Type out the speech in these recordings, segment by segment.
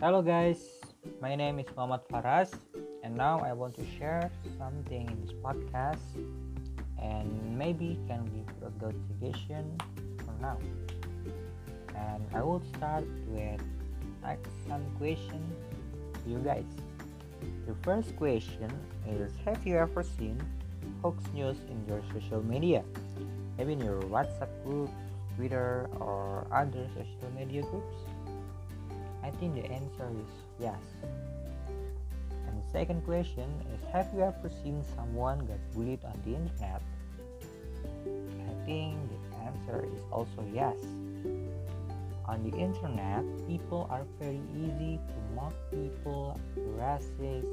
Hello guys, my name is Muhammad Faras and now I want to share something in this podcast and maybe can give a good suggestion for now. And I will start with ask some question to you guys. The first question is Have you ever seen hoax news in your social media? Maybe in your WhatsApp group, Twitter, or other social media groups? I think the answer is yes. And the second question is Have you ever seen someone get bullied on the internet? I think the answer is also yes. On the internet, people are very easy to mock people, racist,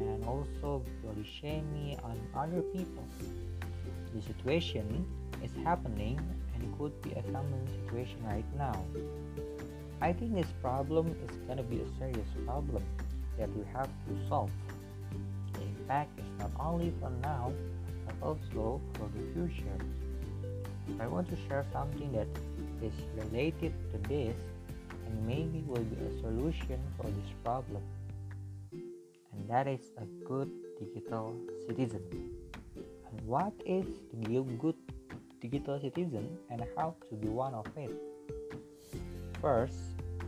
and also body shaming on other people. The situation is happening and could be a common situation right now. I think this problem is going to be a serious problem that we have to solve. The impact is not only for now, but also for the future. I want to share something that is related to this and maybe will be a solution for this problem. And that is a good digital citizen. And what is to be a good digital citizen and how to be one of it? First,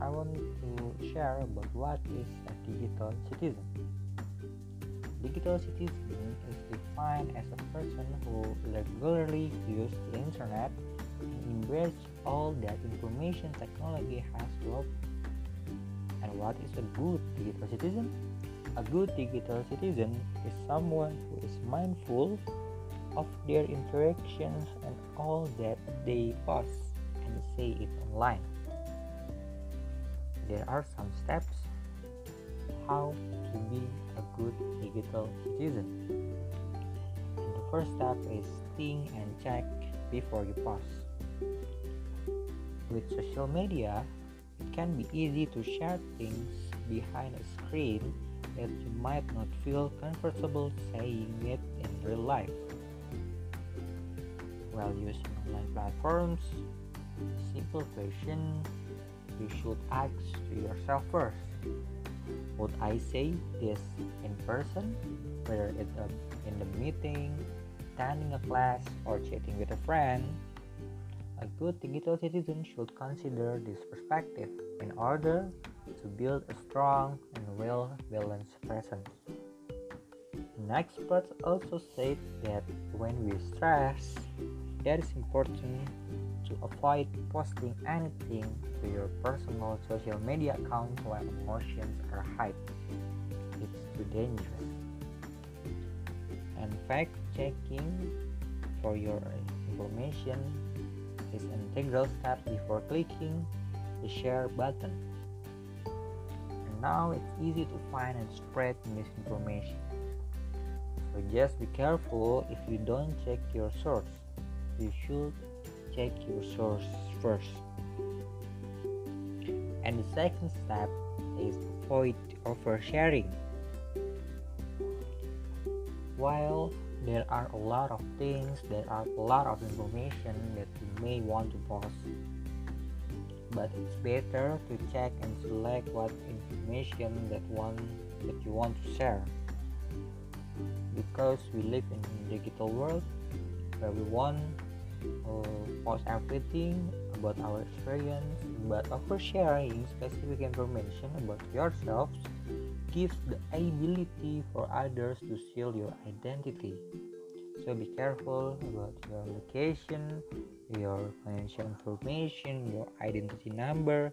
I want to share about what is a digital citizen. Digital citizen is defined as a person who regularly uses the internet and embrace all that information technology has to offer. And what is a good digital citizen? A good digital citizen is someone who is mindful of their interactions and all that they post and say it online there are some steps how to be a good digital citizen. And the first step is think and check before you post. With social media, it can be easy to share things behind a screen that you might not feel comfortable saying it in real life. While using online platforms, simple question you should ask to yourself first would I say this in person, whether it's in the meeting, attending a class, or chatting with a friend? A good digital citizen should consider this perspective in order to build a strong and well balanced presence. An expert also said that when we stress, it is important to avoid posting anything to your personal social media account while emotions are high. It's too dangerous. And fact checking for your information is an integral step before clicking the share button. And now it's easy to find and spread misinformation. So just be careful if you don't check your source. You should check your source first. And the second step is avoid oversharing. While there are a lot of things, there are a lot of information that you may want to post, but it's better to check and select what information that one that you want to share. Because we live in a digital world where we want Uh, post everything about our experience, but oversharing specific information about yourselves gives the ability for others to steal your identity. So be careful about your location, your financial information, your identity number,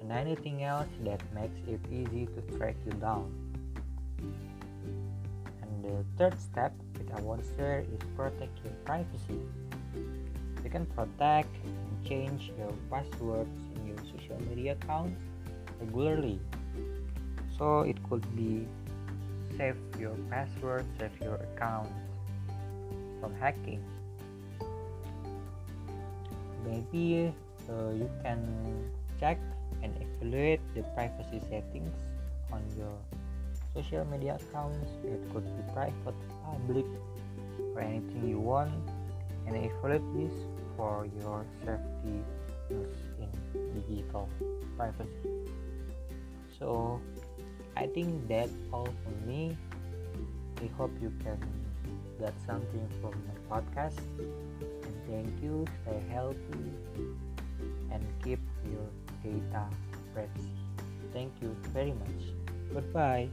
and anything else that makes it easy to track you down. And the third step that I want to share is protect your privacy. You can protect and change your passwords in your social media accounts regularly. So it could be save your password, save your account from hacking. Maybe uh, you can check and evaluate the privacy settings on your social media accounts. It could be private, public, or anything you want and evaluate this for your safety use in digital privacy. so i think that's all for me. I hope you can get something from my podcast. And thank you. Stay healthy and keep your data privacy thank you very much. Goodbye